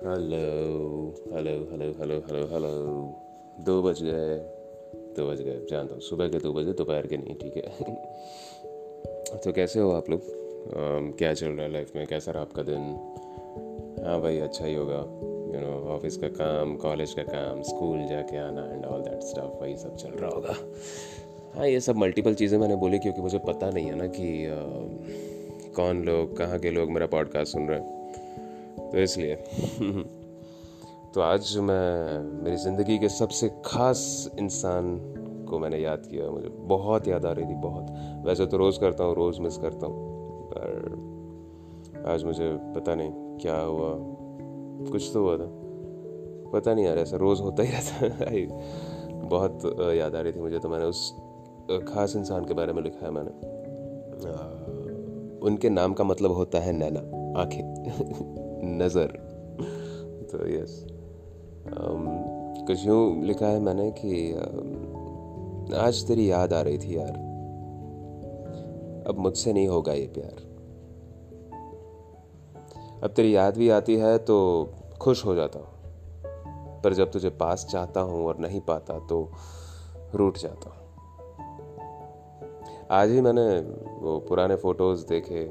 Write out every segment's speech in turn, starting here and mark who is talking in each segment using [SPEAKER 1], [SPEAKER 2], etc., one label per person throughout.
[SPEAKER 1] Hello hello hello hello hello hello दो बज गए दो बज गए जानता हूँ। सुबह के दो बजे दोपहर के नहीं ठीक है। तो कैसे हो आप लोग? Um, क्या चल रहा है लाइफ में? कैसा रहा आपका दिन? हाँ भाई अच्छा ही होगा। यू नो ऑफ़िस का काम कॉलेज का काम स्कूल जाके आना एंड ऑल दैट स्टफ़ वही सब चल रहा होगा। हाँ ये सब मल्टीपल चीज़ें मैंने बोली क्योंकि मुझे पता नहीं है ना कि uh, कौन लोग कहाँ के लोग मेरा पॉडकास्ट सुन रहे हैं। तो इसलिए। तो आज मैं, मेरी ज़िंदगी के सबसे ख़ास इंसान को मैंने याद किया, मुझे बहुत याद आ रही थी, बहुत। वैसे तो रोज़ करता हूँ, रोज़ मिस करता हूँ, पर आज मुझे पता नहीं क्या हुआ। कुछ तो हुआ था। पता नहीं यार, ऐसा रोज़ होता ही रहता है। बहुत याद आ रही थी मुझे तो मैंने उस ख़ास इंसान के बारे में लिखा है मैंने उनके नाम का मतलब होता है नैना, आँखें। नज़र। तो यस um, कुछ यूँ लिखा है मैंने कि uh, आज तेरी याद आ रही थी यार। अब मुझसे नहीं होगा ये प्यार। अब तेरी याद भी आती है तो खुश हो जाता हूँ। पर जब तुझे पास चाहता हूँ और नहीं पाता तो रूट जाता हूँ। आज ही मैंने वो पुराने फ़ोटोज़ देखे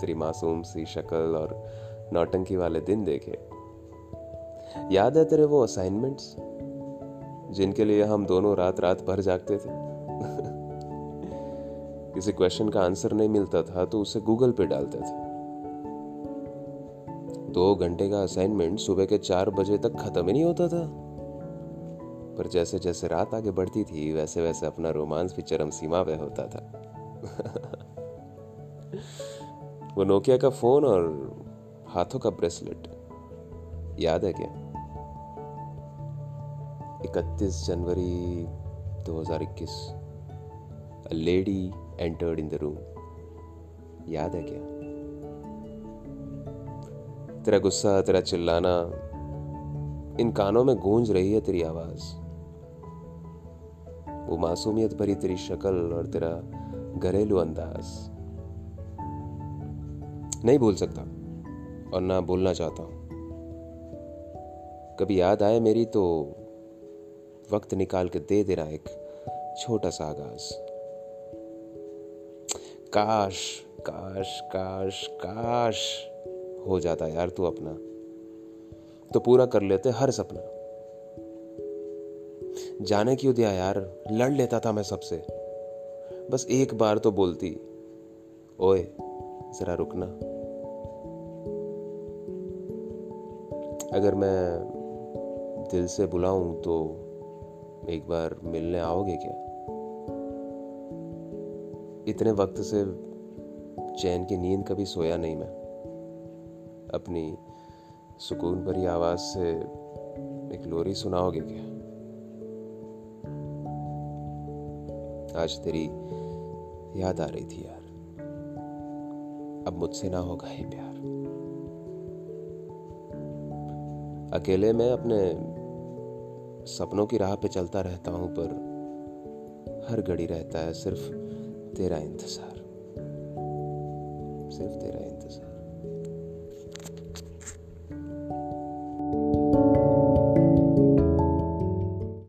[SPEAKER 1] तेरी मासूम सी शक्ल और नौटंकी वाले दिन देखे। याद है तेरे वो असाइनमेंट्स जिनके लिए हम दोनों रात रात भर जागते थे। किसी क्वेश्चन का आंसर नहीं मिलता था तो उसे गूगल पे डालते थे। दो घंटे का असाइनमेंट सुबह के चार बजे तक खत्म ही नहीं होता था। पर जैसे जैसे रात आगे बढ़ती थी, वैसे वैसे अपना रोमांस भी चरम सीमा पे होता था। वो नोकिया का फ़ोन और हाथों का ब्रेसलेट। याद है क्या? 31 January 2021 a lady entered in the room याद है क्या? तेरा गुस्सा, तेरा चिल्लाना, इन कानों में गूंज रही है तेरी आवाज़। वो मासूमियत भरी तेरी शक्ल और तेरा घरेलू अंदाज। नहीं भूल सकता। और ना बोलना चाहता हूँ। कभी याद आए मेरी तो वक्त निकाल के दे देना एक छोटा सा आगाज़। काश काश काश काश हो जाता यार तू अपना। तो पूरा कर लेते हर सपना। जाने क्यों दिया यार, लड़ लेता था मैं सबसे। बस एक बार तो बोलती, ओए, जरा रुकना। अगर मैं दिल से बुलाऊं तो एक बार मिलने आओगे क्या? इतने वक्त से चैन की नींद कभी सोया नहीं मैं। अपनी सुकून भरी आवाज़ से एक लोरी सुनाओगे क्या? आज तेरी याद आ रही थी यार। अब मुझसे ना होगा ये प्यार। अकेले मैं अपने सपनों की राह पे चलता रहता हूँ, पर हर घड़ी रहता है सिर्फ़ तेरा इंतज़ार। सिर्फ़ तेरा इंतज़ार।